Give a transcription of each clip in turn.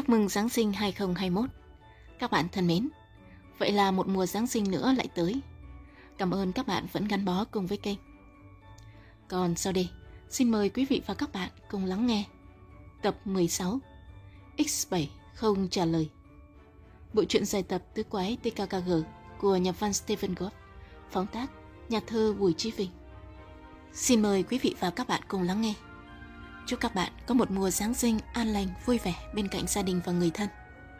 Chúc mừng Giáng sinh 2021. Các bạn thân mến, vậy là một mùa Giáng sinh nữa lại tới. Cảm ơn các bạn vẫn gắn bó cùng với kênh. Còn sau đây, xin mời quý vị và các bạn cùng lắng nghe tập 16 X7 không trả lời. Bộ truyện dài tập tứ quái TKKG của nhà văn Stephen Goff, phóng tác nhà thơ Bùi Chí Vinh. Xin mời quý vị và các bạn cùng lắng nghe. Chúc các bạn có một mùa Giáng sinh an lành, vui vẻ bên cạnh gia đình và người thân.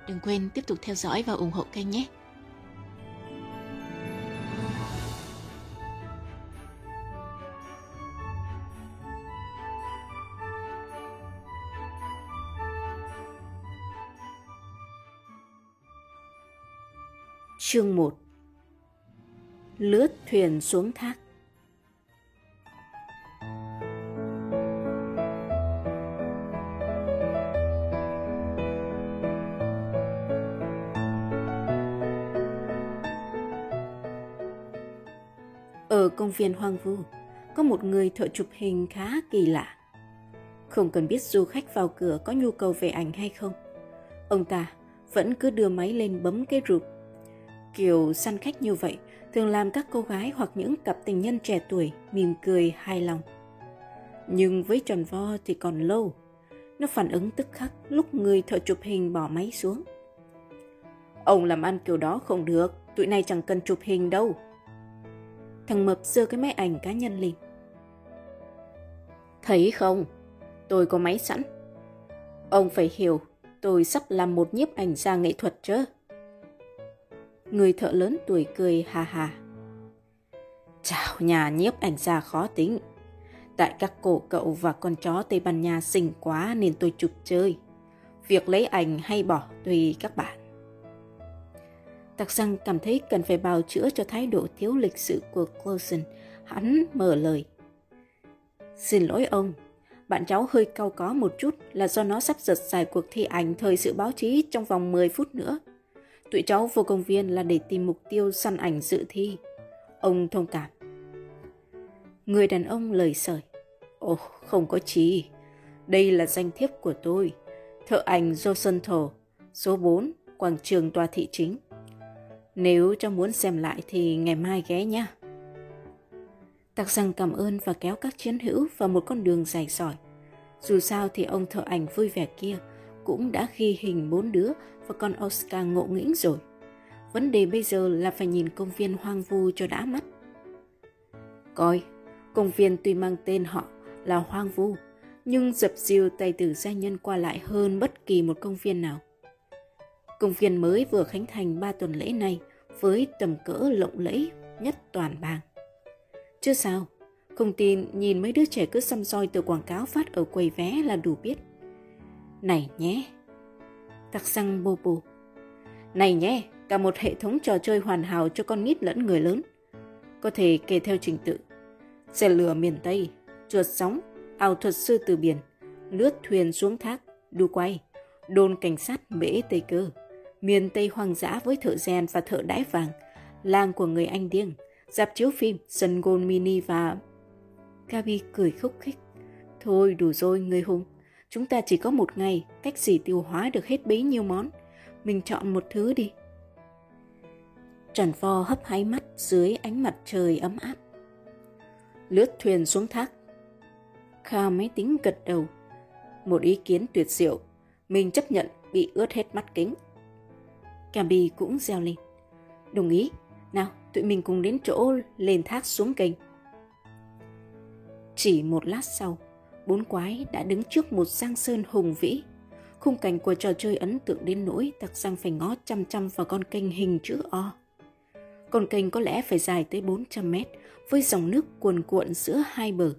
Đừng quên tiếp tục theo dõi và ủng hộ kênh nhé. Chương 1 Lướt thuyền xuống thác công viên hoang vu, có một người thợ chụp hình khá kỳ lạ. Không cần biết du khách vào cửa có nhu cầu về ảnh hay không. Ông ta vẫn cứ đưa máy lên bấm cái rụp. Kiểu săn khách như vậy thường làm các cô gái hoặc những cặp tình nhân trẻ tuổi mỉm cười hài lòng. Nhưng với tròn vo thì còn lâu. Nó phản ứng tức khắc lúc người thợ chụp hình bỏ máy xuống. Ông làm ăn kiểu đó không được, tụi này chẳng cần chụp hình đâu. Thằng Mập giơ cái máy ảnh cá nhân lên. Thấy không? Tôi có máy sẵn. Ông phải hiểu, tôi sắp làm một nhiếp ảnh gia nghệ thuật chứ. Người thợ lớn tuổi cười hà hà. Chào nhà nhiếp ảnh gia khó tính. Tại các cổ cậu và con chó Tây Ban Nha xinh quá nên tôi chụp chơi. Việc lấy ảnh hay bỏ tùy các bạn. Tạc răng cảm thấy cần phải bào chữa cho thái độ thiếu lịch sự của Clausen. Hắn mở lời. Xin lỗi ông, bạn cháu hơi cau có một chút là do nó sắp giật giải cuộc thi ảnh thời sự báo chí trong vòng 10 phút nữa. Tụi cháu vô công viên là để tìm mục tiêu săn ảnh dự thi. Ông thông cảm. Người đàn ông lời sởi. Ồ, không có chí. Đây là danh thiếp của tôi. Thợ ảnh Josenthal, số 4, quảng trường tòa thị chính. Nếu cho muốn xem lại thì ngày mai ghé nhé. Tạc rằng cảm ơn và kéo các chiến hữu vào một con đường dài sỏi. Dù sao thì ông thợ ảnh vui vẻ kia cũng đã ghi hình bốn đứa và con Oscar ngộ nghĩnh rồi. Vấn đề bây giờ là phải nhìn công viên hoang vu cho đã mắt. Coi, công viên tuy mang tên họ là hoang vu, nhưng dập dìu tay tử gia nhân qua lại hơn bất kỳ một công viên nào. Công viên mới vừa khánh thành 3 tuần lễ này với tầm cỡ lộng lẫy nhất toàn bang. Chưa sao, không tin nhìn mấy đứa trẻ cứ xăm soi từ quảng cáo phát ở quầy vé là đủ biết. Này nhé! Tặc răng bô bô. Này nhé! Cả một hệ thống trò chơi hoàn hảo cho con nít lẫn người lớn. Có thể kể theo trình tự. Xe lửa miền Tây, chuột sóng, ảo thuật sư từ biển, lướt thuyền xuống thác, đu quay, đồn cảnh sát bể Tây Cơ, miền Tây hoang dã với thợ rèn và thợ đãi vàng, làng của người Anh điên, dạp chiếu phim, sân gôn mini và... Gabi cười khúc khích. Thôi đủ rồi người hùng, chúng ta chỉ có một ngày, cách gì tiêu hóa được hết bấy nhiêu món. Mình chọn một thứ đi. Trần Vo hấp hái mắt dưới ánh mặt trời ấm áp. Lướt thuyền xuống thác. Kha máy tính gật đầu. Một ý kiến tuyệt diệu. Mình chấp nhận bị ướt hết mắt kính. Cambi cũng reo lên. Đồng ý. Nào, tụi mình cùng đến chỗ lên thác xuống kênh. Chỉ một lát sau, bốn quái đã đứng trước một giang sơn hùng vĩ. Khung cảnh của trò chơi ấn tượng đến nỗi tặc răng phải ngó chăm chăm vào con kênh hình chữ O. Con kênh có lẽ phải dài tới 400 mét với dòng nước cuồn cuộn giữa hai bờ.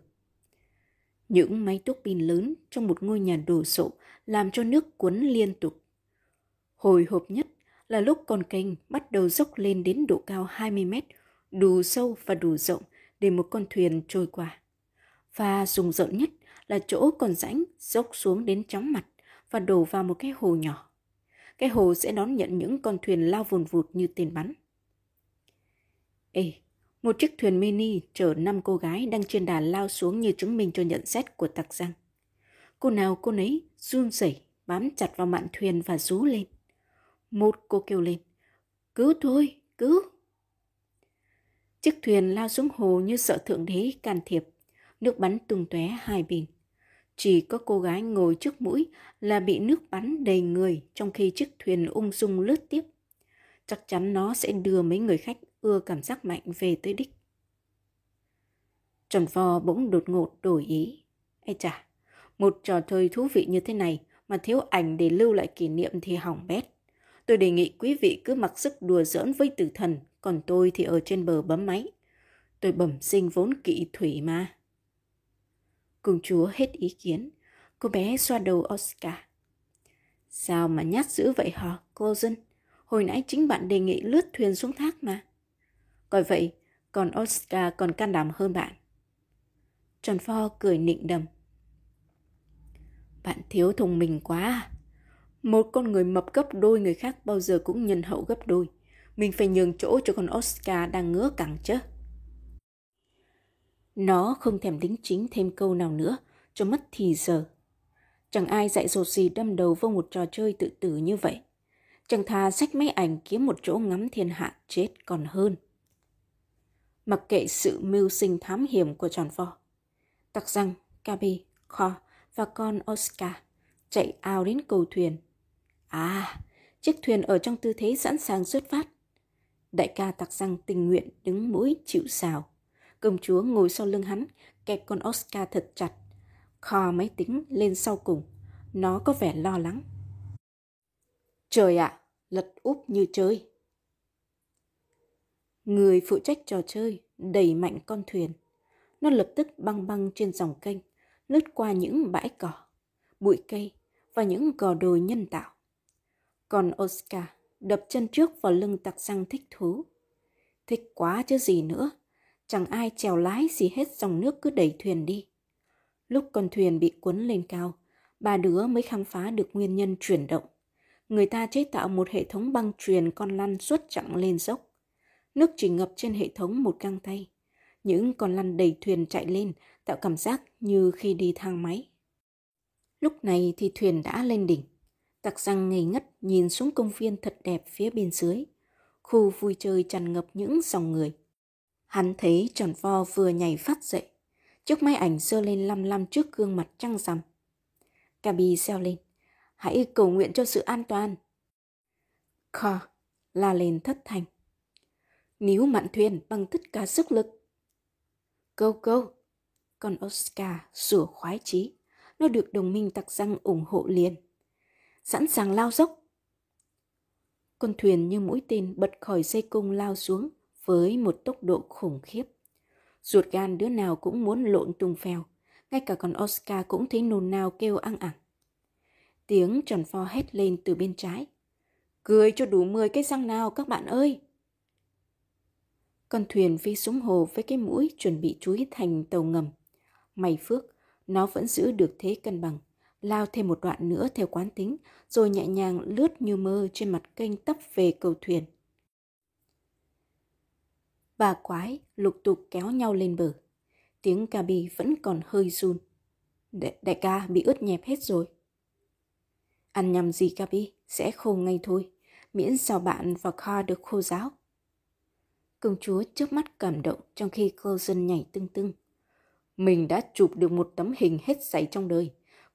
Những máy túc pin lớn trong một ngôi nhà đồ sộ làm cho nước cuốn liên tục. Hồi hộp nhất là lúc con kênh bắt đầu dốc lên đến độ cao 20 mét, đủ sâu và đủ rộng để một con thuyền trôi qua. Và rùng rợn nhất là chỗ con rãnh dốc xuống đến chóng mặt và đổ vào một cái hồ nhỏ. Cái hồ sẽ đón nhận những con thuyền lao vùn vụt như tên bắn. Ê, một chiếc thuyền mini chở năm cô gái đang trên đà lao xuống như chứng minh cho nhận xét của tặc răng. Cô nào cô nấy run rẩy bám chặt vào mạn thuyền và rú lên. Một cô kêu lên. Cứu tôi, cứu! Chiếc thuyền lao xuống hồ như sợ thượng đế can thiệp. Nước bắn tung tóe hai bên. Chỉ có cô gái ngồi trước mũi là bị nước bắn đầy người trong khi chiếc thuyền ung dung lướt tiếp. Chắc chắn nó sẽ đưa mấy người khách ưa cảm giác mạnh về tới đích. Tròn vo bỗng đột ngột đổi ý. Ê chà, một trò chơi thú vị như thế này mà thiếu ảnh để lưu lại kỷ niệm thì hỏng bét. Tôi đề nghị quý vị cứ mặc sức đùa giỡn với tử thần, còn tôi thì ở trên bờ bấm máy. Tôi bẩm sinh vốn kỵ thủy mà. Công chúa hết ý kiến. Cô bé xoa đầu Oscar. Sao mà nhát dữ vậy hả, cô dân? Hồi nãy chính bạn đề nghị lướt thuyền xuống thác mà. Coi vậy, còn Oscar còn can đảm hơn bạn. Tròn Pho cười nịnh đầm. Bạn thiếu thông minh quá. À? Một con người mập gấp đôi người khác bao giờ cũng nhân hậu gấp đôi. Mình phải nhường chỗ cho con Oscar đang ngứa cẳng chứ. Nó không thèm đính chính thêm câu nào nữa, cho mất thì giờ. Chẳng ai dạy dột gì đâm đầu vô một trò chơi tự tử như vậy. Chẳng thà sách máy ảnh kiếm một chỗ ngắm thiên hạ chết còn hơn. Mặc kệ sự mưu sinh thám hiểm của tròn vò, tặc răng, Gabi, Kho và con Oscar chạy ao đến cầu thuyền. À, chiếc thuyền ở trong tư thế sẵn sàng xuất phát. Đại ca tặc răng tình nguyện đứng mũi chịu xào. Công chúa ngồi sau lưng hắn, kẹp con Oscar thật chặt. Kho máy tính lên sau cùng. Nó có vẻ lo lắng. Trời ạ, à, lật úp như chơi. Người phụ trách trò chơi đẩy mạnh con thuyền. Nó lập tức băng băng trên dòng kênh, lướt qua những bãi cỏ, bụi cây và những gò đồi nhân tạo. Còn Oscar đập chân trước vào lưng tặc răng thích thú. Thích quá chứ gì nữa chẳng ai chèo lái gì hết dòng nước cứ đẩy thuyền đi. Lúc con thuyền bị cuốn lên cao, ba đứa mới khám phá được nguyên nhân chuyển động. Người ta chế tạo một hệ thống băng truyền con lăn suốt chặng lên dốc. Nước chỉ ngập trên hệ thống một găng tay. Những con lăn đầy thuyền chạy lên tạo cảm giác như khi đi thang máy. Lúc này thì thuyền đã lên đỉnh. Tặc răng ngây ngất nhìn xuống công viên thật đẹp phía bên dưới. Khu vui chơi tràn ngập những dòng người. Hắn thấy tròn vo vừa nhảy phát dậy. Chiếc máy ảnh dơ lên lăm lăm trước gương mặt trăng rằm. Gabi xeo lên. Hãy cầu nguyện cho sự an toàn. Kho la lên thất thành Níu mạn thuyền bằng tất cả sức lực. Câu câu. Còn Oscar sủa khoái chí. Nó được đồng minh tặc răng ủng hộ liền. Sẵn sàng lao dốc. Con thuyền như mũi tên bật khỏi dây cung lao xuống với một tốc độ khủng khiếp. Ruột gan đứa nào cũng muốn lộn tung phèo, ngay cả con Oscar cũng thấy nôn nao kêu ăn ẳng. Tiếng tròn pho hét lên từ bên trái. Cười cho đủ 10 cái răng nào các bạn ơi! Con thuyền phi xuống hồ với cái mũi chuẩn bị chúi thành tàu ngầm. May phước, nó vẫn giữ được thế cân bằng, lao thêm một đoạn nữa theo quán tính, rồi nhẹ nhàng lướt như mơ trên mặt kênh tấp về cầu thuyền. Bà quái lục tục kéo nhau lên bờ. Tiếng cà bì vẫn còn hơi run. Đại, đại ca bị ướt nhẹp hết rồi. Ăn nhầm gì cà bì sẽ khô ngay thôi, miễn sao bạn và kho được khô giáo. Công chúa trước mắt cảm động trong khi cô dân nhảy tưng tưng. Mình đã chụp được một tấm hình hết sảy trong đời.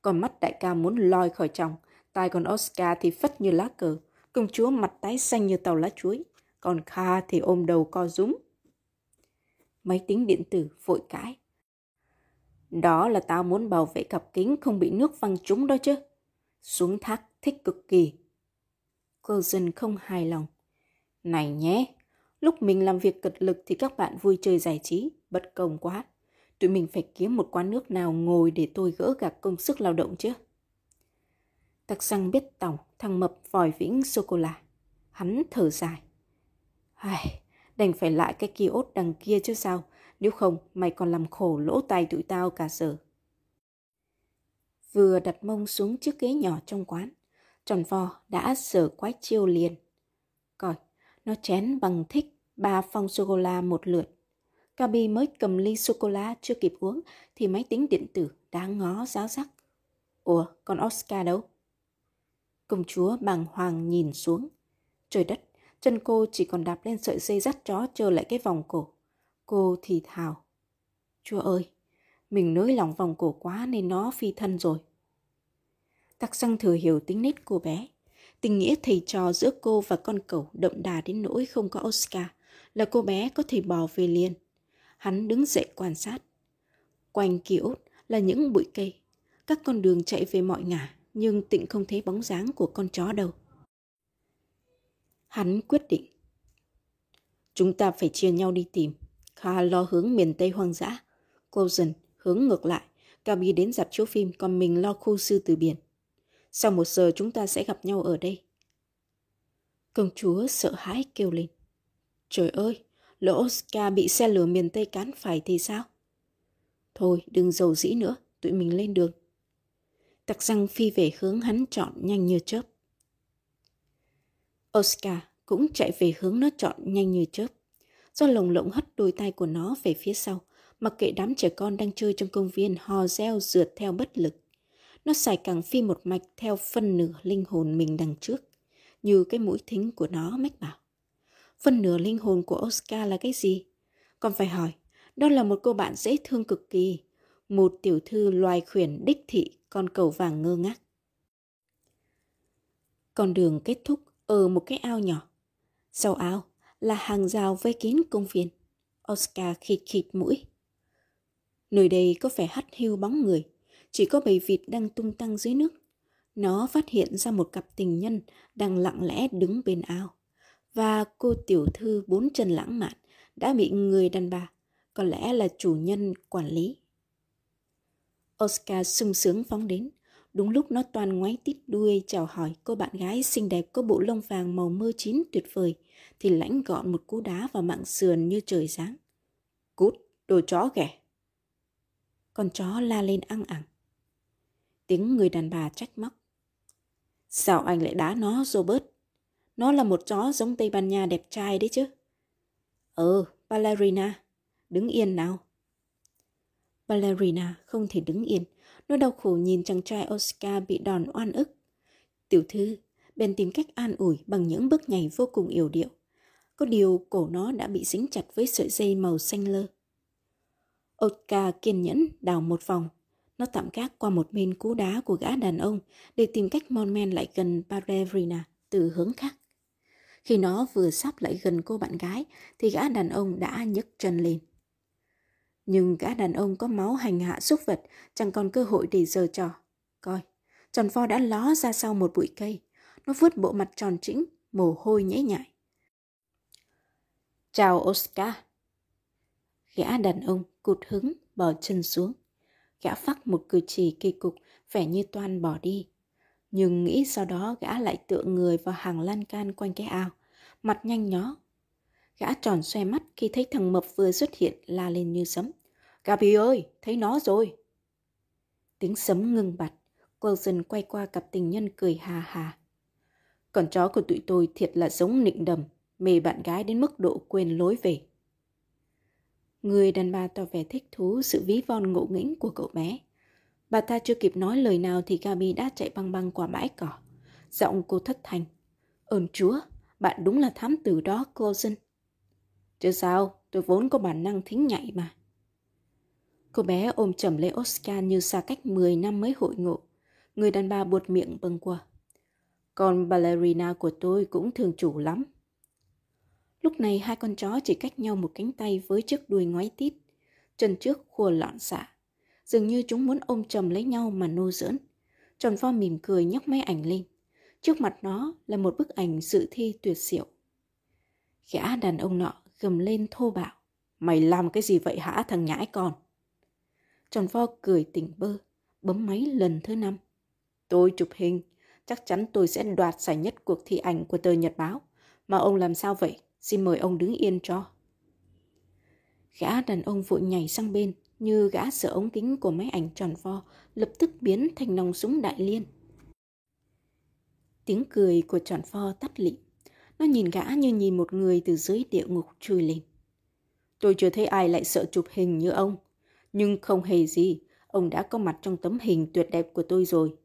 Còn mắt đại ca muốn lòi khỏi chồng, tai còn Oscar thì phất như lá cờ, công chúa mặt tái xanh như tàu lá chuối, còn Kha thì ôm đầu co rúm máy tính điện tử vội cãi. Đó là tao muốn bảo vệ cặp kính không bị nước văng trúng đó chứ. Xuống thác thích cực kỳ. Cousin không hài lòng. Này nhé, lúc mình làm việc cật lực thì các bạn vui chơi giải trí, bất công quá. Tụi mình phải kiếm một quán nước nào ngồi để tôi gỡ gạc công sức lao động chứ. Tặc răng biết tỏng, thằng mập vòi vĩnh sô-cô-la. Hắn thở dài. Ai, đành phải lại cái kia ốt đằng kia chứ sao, nếu không mày còn làm khổ lỗ tai tụi tao cả giờ. Vừa đặt mông xuống chiếc ghế nhỏ trong quán, tròn vo đã sở quái chiêu liền. Coi, nó chén bằng thích ba phong sô-cô-la một lượt. Gabi mới cầm ly sô-cô-la chưa kịp uống thì máy tính điện tử đã ngó giáo sắc. Ủa, còn Oscar đâu? Công chúa bàng hoàng nhìn xuống. Trời đất, chân cô chỉ còn đạp lên sợi dây dắt chó chờ lại cái vòng cổ. Cô thì thào. Chúa ơi, mình nới lòng vòng cổ quá nên nó phi thân rồi. Tắc xăng thừa hiểu tính nết cô bé. Tình nghĩa thầy trò giữa cô và con cẩu đậm đà đến nỗi không có Oscar là cô bé có thể bò về liền. Hắn đứng dậy quan sát. Quanh ký ốt là những bụi cây. Các con đường chạy về mọi ngả nhưng tịnh không thấy bóng dáng của con chó đâu. Hắn quyết định. Chúng ta phải chia nhau đi tìm. Kha lo hướng miền Tây hoang dã. Cousin hướng ngược lại. Gabi đến dạp chiếu phim còn mình lo khu sư từ biển. Sau một giờ chúng ta sẽ gặp nhau ở đây. Công chúa sợ hãi kêu lên. Trời ơi, lỡ Oscar bị xe lửa miền Tây cán phải thì sao? Thôi, đừng dầu dĩ nữa, tụi mình lên đường. Tặc răng phi về hướng hắn chọn nhanh như chớp. Oscar cũng chạy về hướng nó chọn nhanh như chớp. Do lồng lộng hất đôi tay của nó về phía sau, mặc kệ đám trẻ con đang chơi trong công viên hò reo rượt theo bất lực. Nó xài càng phi một mạch theo phân nửa linh hồn mình đằng trước, như cái mũi thính của nó mách bảo. Phân nửa linh hồn của Oscar là cái gì? Còn phải hỏi, đó là một cô bạn dễ thương cực kỳ, một tiểu thư loài khuyển đích thị con cầu vàng ngơ ngác. Con đường kết thúc ở một cái ao nhỏ. Sau ao là hàng rào vây kín công viên. Oscar khịt khịt mũi. Nơi đây có vẻ hắt hiu bóng người, chỉ có bầy vịt đang tung tăng dưới nước. Nó phát hiện ra một cặp tình nhân đang lặng lẽ đứng bên ao. Và cô tiểu thư bốn chân lãng mạn đã bị người đàn bà, có lẽ là chủ nhân quản lý. Oscar sung sướng phóng đến. Đúng lúc nó toàn ngoái tít đuôi chào hỏi cô bạn gái xinh đẹp có bộ lông vàng màu mơ chín tuyệt vời, thì lãnh gọn một cú đá vào mạng sườn như trời giáng. Cút, đồ chó ghẻ. Con chó la lên ăn ẳng. Tiếng người đàn bà trách móc. Sao anh lại đá nó, Robert? Nó là một chó giống Tây Ban Nha đẹp trai đấy chứ. Ừ, ballerina. Đứng yên nào. Ballerina không thể đứng yên. Nó đau khổ nhìn chàng trai Oscar bị đòn oan ức. Tiểu thư bèn tìm cách an ủi bằng những bước nhảy vô cùng yểu điệu. Có điều cổ nó đã bị dính chặt với sợi dây màu xanh lơ. Oscar kiên nhẫn đào một vòng. Nó tạm gác qua một bên cú đá của gã đàn ông để tìm cách mon men lại gần Ballerina từ hướng khác. Khi nó vừa sắp lại gần cô bạn gái thì gã đàn ông đã nhấc chân lên. Nhưng gã đàn ông có máu hành hạ xúc vật chẳng còn cơ hội để giở trò. Coi, tròn pho đã ló ra sau một bụi cây. Nó vứt bộ mặt tròn trĩnh, mồ hôi nhễ nhại. Chào Oscar. Gã đàn ông cụt hứng bò chân xuống. Gã phát một cử chỉ kỳ cục, vẻ như toan bỏ đi. Nhưng nghĩ sau đó gã lại tựa người vào hàng lan can quanh cái ao, mặt nhanh nhó. Gã tròn xoe mắt khi thấy thằng mập vừa xuất hiện la lên như sấm. Gabi ơi, thấy nó rồi. Tiếng sấm ngưng bặt, Wilson quay qua cặp tình nhân cười hà hà. Con chó của tụi tôi thiệt là giống nịnh đầm, mê bạn gái đến mức độ quên lối về. Người đàn bà tỏ vẻ thích thú sự ví von ngộ nghĩnh của cậu bé. Bà ta chưa kịp nói lời nào thì Gabi đã chạy băng băng qua bãi cỏ. Giọng cô thất thành. Ơn chúa, bạn đúng là thám tử đó, Coulson. Chứ sao, tôi vốn có bản năng thính nhạy mà. Cô bé ôm chầm lấy Oscar như xa cách 10 năm mới hội ngộ. Người đàn bà buột miệng bâng qua. Còn ballerina của tôi cũng thường chủ lắm. Lúc này hai con chó chỉ cách nhau một cánh tay với chiếc đuôi ngoái tít. Chân trước khua loạn xạ. Dường như chúng muốn ôm chầm lấy nhau mà nô dưỡng. Tròn pho mỉm cười nhấc máy ảnh lên. Trước mặt nó là một bức ảnh dự thi tuyệt diệu. Gã đàn ông nọ gầm lên thô bạo. Mày làm cái gì vậy hả thằng nhãi con? Tròn pho cười tỉnh bơ, bấm máy lần thứ năm. Tôi chụp hình, chắc chắn tôi sẽ đoạt giải nhất cuộc thi ảnh của tờ Nhật Báo. Mà ông làm sao vậy? Xin mời ông đứng yên cho. Gã đàn ông vội nhảy sang bên, như gã sửa ống kính của máy ảnh tròn vo, lập tức biến thành nòng súng đại liên. Tiếng cười của tròn vo tắt lịm. Nó nhìn gã như nhìn một người từ dưới địa ngục trồi lên. Tôi chưa thấy ai lại sợ chụp hình như ông. Nhưng không hề gì, ông đã có mặt trong tấm hình tuyệt đẹp của tôi rồi.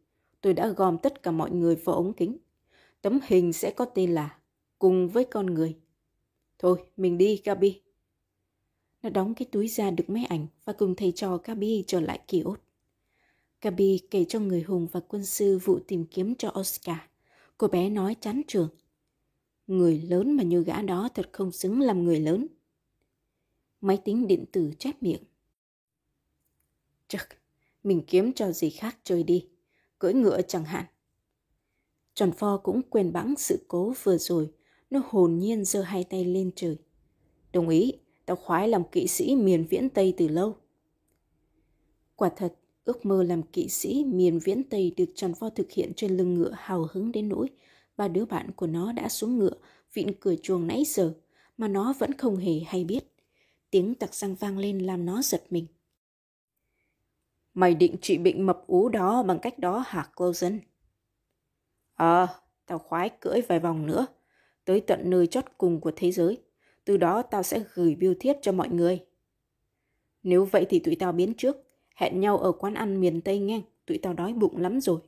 Tôi đã gom tất cả mọi người vào ống kính. Tấm hình sẽ có tên là Cùng với con người. Thôi, mình đi, Gabi. Nó đóng cái túi ra được máy ảnh và cùng thầy trò Gabi trở lại ký ốt. Gabi kể cho người hùng và quân sư vụ tìm kiếm cho Oscar. Cô bé nói chán trường. Người lớn mà như gã đó thật không xứng làm người lớn. Máy tính điện tử chép miệng. Chắc, mình kiếm cho gì khác chơi đi. Cưỡi ngựa chẳng hạn. Tròn pho cũng quên bẵng sự cố vừa rồi. Nó hồn nhiên giơ hai tay lên trời. Đồng ý, tao khoái làm kỵ sĩ miền viễn Tây từ lâu. Quả thật, ước mơ làm kỵ sĩ miền viễn Tây được Tròn Vo thực hiện trên lưng ngựa hào hứng đến nỗi ba đứa bạn của nó đã xuống ngựa vịn cửa chuồng nãy giờ mà nó vẫn không hề hay biết. Tiếng tặc răng vang lên làm nó giật mình. Mày định trị bệnh mập ú đó bằng cách đó hả Closen? Ờ, à, tao khoái cưỡi vài vòng nữa, tới tận nơi chót cùng của thế giới. Từ đó tao sẽ gửi biêu thiếp cho mọi người. Nếu vậy thì tụi tao biến trước, hẹn nhau ở quán ăn miền Tây nghe, tụi tao đói bụng lắm rồi.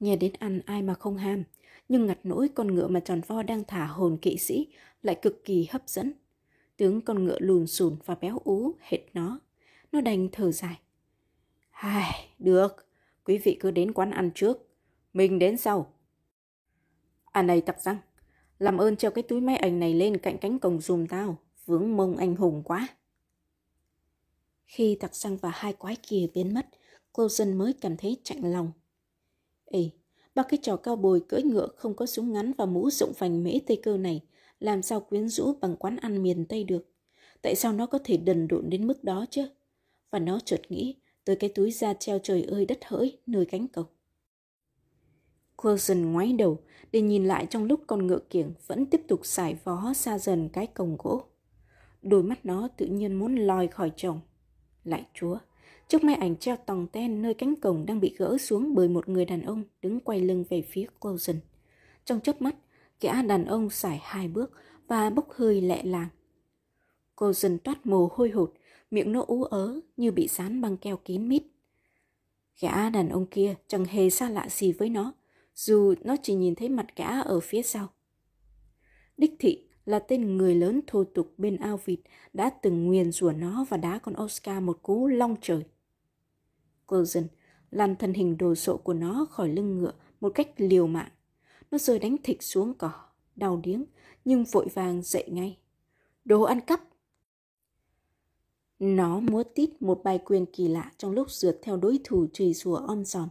Nghe đến ăn ai mà không ham, nhưng ngặt nỗi con ngựa mà tròn vo đang thả hồn kỵ sĩ lại cực kỳ hấp dẫn. Tướng con ngựa lùn xùn và béo ú hệt nó. Nó đành thở dài. hài được, quý vị cứ đến quán ăn trước, mình đến sau. À này tập răng, làm ơn treo cái túi máy ảnh này lên cạnh cánh cổng dùm tao, vướng mông anh hùng quá. Khi tặc xăng và hai quái kia biến mất, cô dân mới cảm thấy chạnh lòng. Ê, ba cái trò cao bồi cưỡi ngựa không có súng ngắn và mũ rộng vành mễ tây cơ này làm sao quyến rũ bằng quán ăn miền Tây được. Tại sao nó có thể đần độn đến mức đó chứ? Và nó chợt nghĩ tới cái túi da treo trời ơi đất hỡi nơi cánh cổng. Coulson ngoái đầu để nhìn lại trong lúc con ngựa kiểng vẫn tiếp tục xài vó xa dần cái cổng gỗ. Đôi mắt nó tự nhiên muốn lòi khỏi chồng. Lại chúa, chiếc máy ảnh treo tòng ten nơi cánh cổng đang bị gỡ xuống bởi một người đàn ông đứng quay lưng về phía Coulson. Trong chớp mắt, gã đàn ông xài hai bước và bốc hơi lẹ làng. Coulson toát mồ hôi hột, miệng nó ú ớ như bị dán băng keo kín mít. Gã đàn ông kia chẳng hề xa lạ gì với nó, dù nó chỉ nhìn thấy mặt gã ở phía sau. Đích thị là tên người lớn thô tục bên ao vịt đã từng nguyền rủa nó và đá con Oscar một cú long trời. Golden lăn thân hình đồ sộ của nó khỏi lưng ngựa một cách liều mạng. Nó rơi đánh thịt xuống cỏ, đau điếng, nhưng vội vàng dậy ngay. Đồ ăn cắp! Nó múa tít một bài quyền kỳ lạ trong lúc rượt theo đối thủ trì rùa om sòm.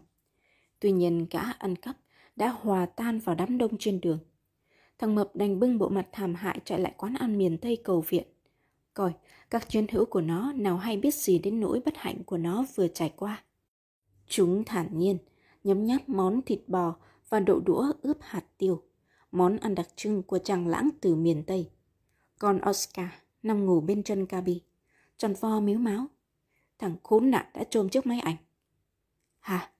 Tuy nhiên gã ăn cắp đã hòa tan vào đám đông trên đường. Thằng Mập đành bưng bộ mặt thảm hại chạy lại quán ăn miền Tây cầu viện. Coi, các chiến hữu của nó nào hay biết gì đến nỗi bất hạnh của nó vừa trải qua. Chúng thản nhiên, nhấm nháp món thịt bò và đậu đũa ướp hạt tiêu, món ăn đặc trưng của chàng lãng từ miền Tây. Còn Oscar nằm ngủ bên chân Gabi, tròn vo miếu máu. Thằng khốn nạn đã trôm chiếc máy ảnh. Hả?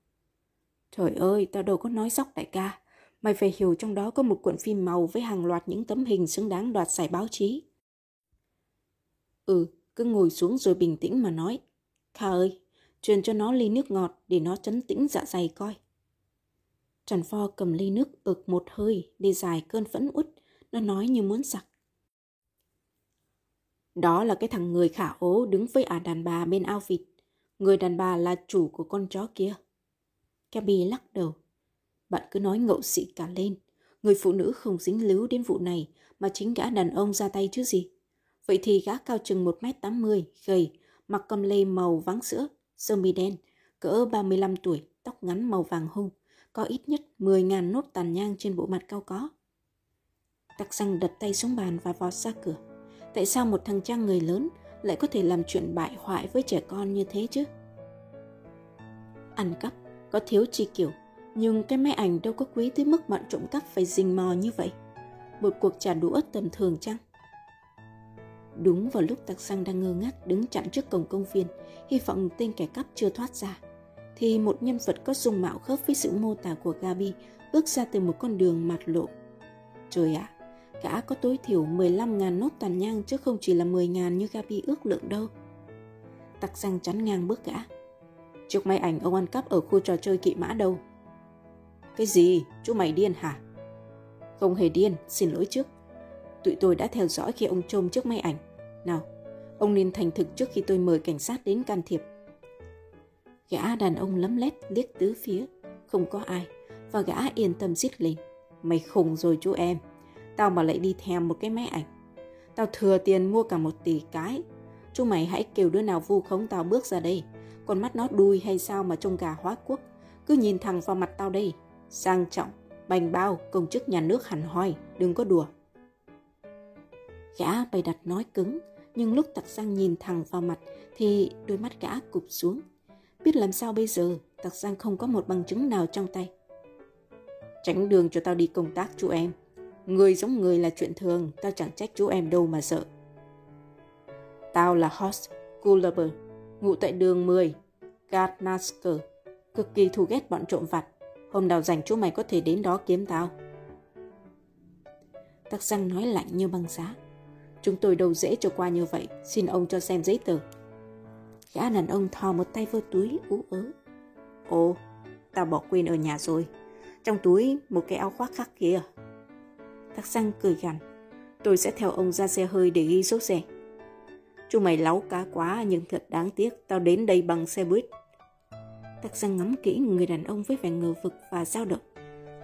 Trời ơi, tao đâu có nói sóc đại ca. Mày phải hiểu trong đó có một cuộn phim màu với hàng loạt những tấm hình xứng đáng đoạt giải báo chí. Ừ, cứ ngồi xuống rồi bình tĩnh mà nói. Kha ơi, truyền cho nó ly nước ngọt để nó chấn tĩnh dạ dày coi. Trần Pho cầm ly nước ực một hơi để giải cơn phẫn út, nó nói như muốn sặc. Đó là cái thằng người khả ố đứng với ả đàn bà bên ao vịt. Người đàn bà là chủ của con chó kia. Gabby lắc đầu. Bạn cứ nói ngậu xị cả lên. Người phụ nữ không dính líu đến vụ này mà chính gã đàn ông ra tay chứ gì. Vậy thì gã cao chừng 1m80, gầy, mặc cầm lê màu vắng sữa, sơ mi đen, cỡ 35 tuổi, tóc ngắn màu vàng hung, có ít nhất 10.000 nốt tàn nhang trên bộ mặt cao có. Tặc răng đập tay xuống bàn và vọt ra cửa. Tại sao một thằng trang người lớn lại có thể làm chuyện bại hoại với trẻ con như thế chứ? Ăn cắp có thiếu chi kiểu, nhưng cái máy ảnh đâu có quý tới mức bọn trộm cắp phải rình mò như vậy. Một cuộc trả đũa tầm thường chăng? Đúng vào lúc tặc xăng đang ngơ ngác đứng chặn trước cổng công viên, hy vọng tên kẻ cắp chưa thoát ra, thì một nhân vật có dung mạo khớp với sự mô tả của Gabi bước ra từ một con đường mặt lộ. Trời ạ, à, gã có tối thiểu 15.000 nốt tàn nhang chứ không chỉ là 10.000 như Gabi ước lượng đâu. Tặc răng chắn ngang bước gã. Chiếc máy ảnh ông ăn cắp ở khu trò chơi kỵ mã đâu? Cái gì? Chú mày điên hả? Không hề điên, xin lỗi trước. Tụi tôi đã theo dõi khi ông trôm trước máy ảnh. Nào, ông nên thành thực trước khi tôi mời cảnh sát đến can thiệp. Gã đàn ông lấm lét liếc tứ phía, không có ai, và gã yên tâm giết lên. Mày khùng rồi chú em, tao mà lại đi thèm một cái máy ảnh. Tao thừa tiền mua cả một tỷ cái. Chú mày hãy kêu đứa nào vu khống tao bước ra đây. Con mắt nó đuôi hay sao mà trông gà hóa quốc. Cứ nhìn thẳng vào mặt tao đây. Sang trọng, bành bao, công chức nhà nước hẳn hoi, đừng có đùa. Gã bày đặt nói cứng, nhưng lúc tặc giang nhìn thẳng vào mặt thì đôi mắt gã cụp xuống. Biết làm sao bây giờ, tặc giang không có một bằng chứng nào trong tay. Tránh đường cho tao đi công tác chú em. Người giống người là chuyện thường, tao chẳng trách chú em đâu mà sợ. Tao là Horst Gulliver, ngụ tại đường 10, Gardnasker, cực kỳ thù ghét bọn trộm vặt. Hôm nào rảnh chú mày có thể đến đó kiếm tao. Tắc răng nói lạnh như băng giá. Chúng tôi đâu dễ cho qua như vậy, xin ông cho xem giấy tờ. Gã đàn ông thò một tay vô túi ú ớ. Ồ, tao bỏ quên ở nhà rồi. Trong túi một cái áo khoác khác kia. Tắc răng cười gằn. Tôi sẽ theo ông ra xe hơi để ghi số xe. Chú mày láu cá quá nhưng thật đáng tiếc tao đến đây bằng xe buýt. Tắc răng ngắm kỹ người đàn ông với vẻ ngờ vực và dao động.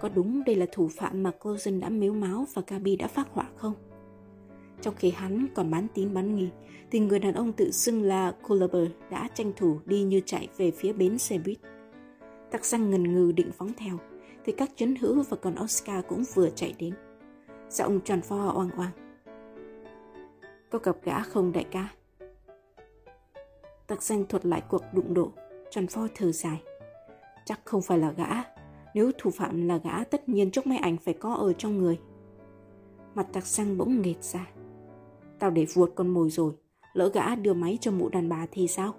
Có đúng đây là thủ phạm mà cô dân đã miếu máu và Gabi đã phát họa không? Trong khi hắn còn bán tín bán nghi, thì người đàn ông tự xưng là Culliver đã tranh thủ đi như chạy về phía bến xe buýt. Tắc răng ngần ngừ định phóng theo, thì các chấn hữu và còn Oscar cũng vừa chạy đến. Giọng tròn pho oang oang. Có gặp gã không đại ca? Tặc danh thuật lại cuộc đụng độ, trần pho thở dài. Chắc không phải là gã. Nếu thủ phạm là gã tất nhiên chốc máy ảnh phải có ở trong người. Mặt tặc xanh bỗng nghệt ra. Tao để vuột con mồi rồi. Lỡ gã đưa máy cho mụ đàn bà thì sao?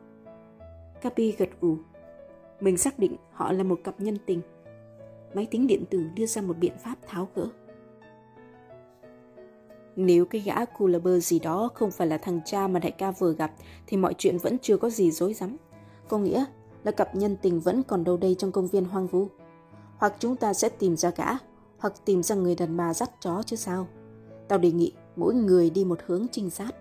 Capi gật gù. Mình xác định họ là một cặp nhân tình. Máy tính điện tử đưa ra một biện pháp tháo gỡ. Nếu cái gã Culaber gì đó không phải là thằng cha mà đại ca vừa gặp thì mọi chuyện vẫn chưa có gì dối rắm. Có nghĩa là cặp nhân tình vẫn còn đâu đây trong công viên hoang vu. Hoặc chúng ta sẽ tìm ra gã, hoặc tìm ra người đàn bà dắt chó chứ sao. Tao đề nghị mỗi người đi một hướng trinh sát.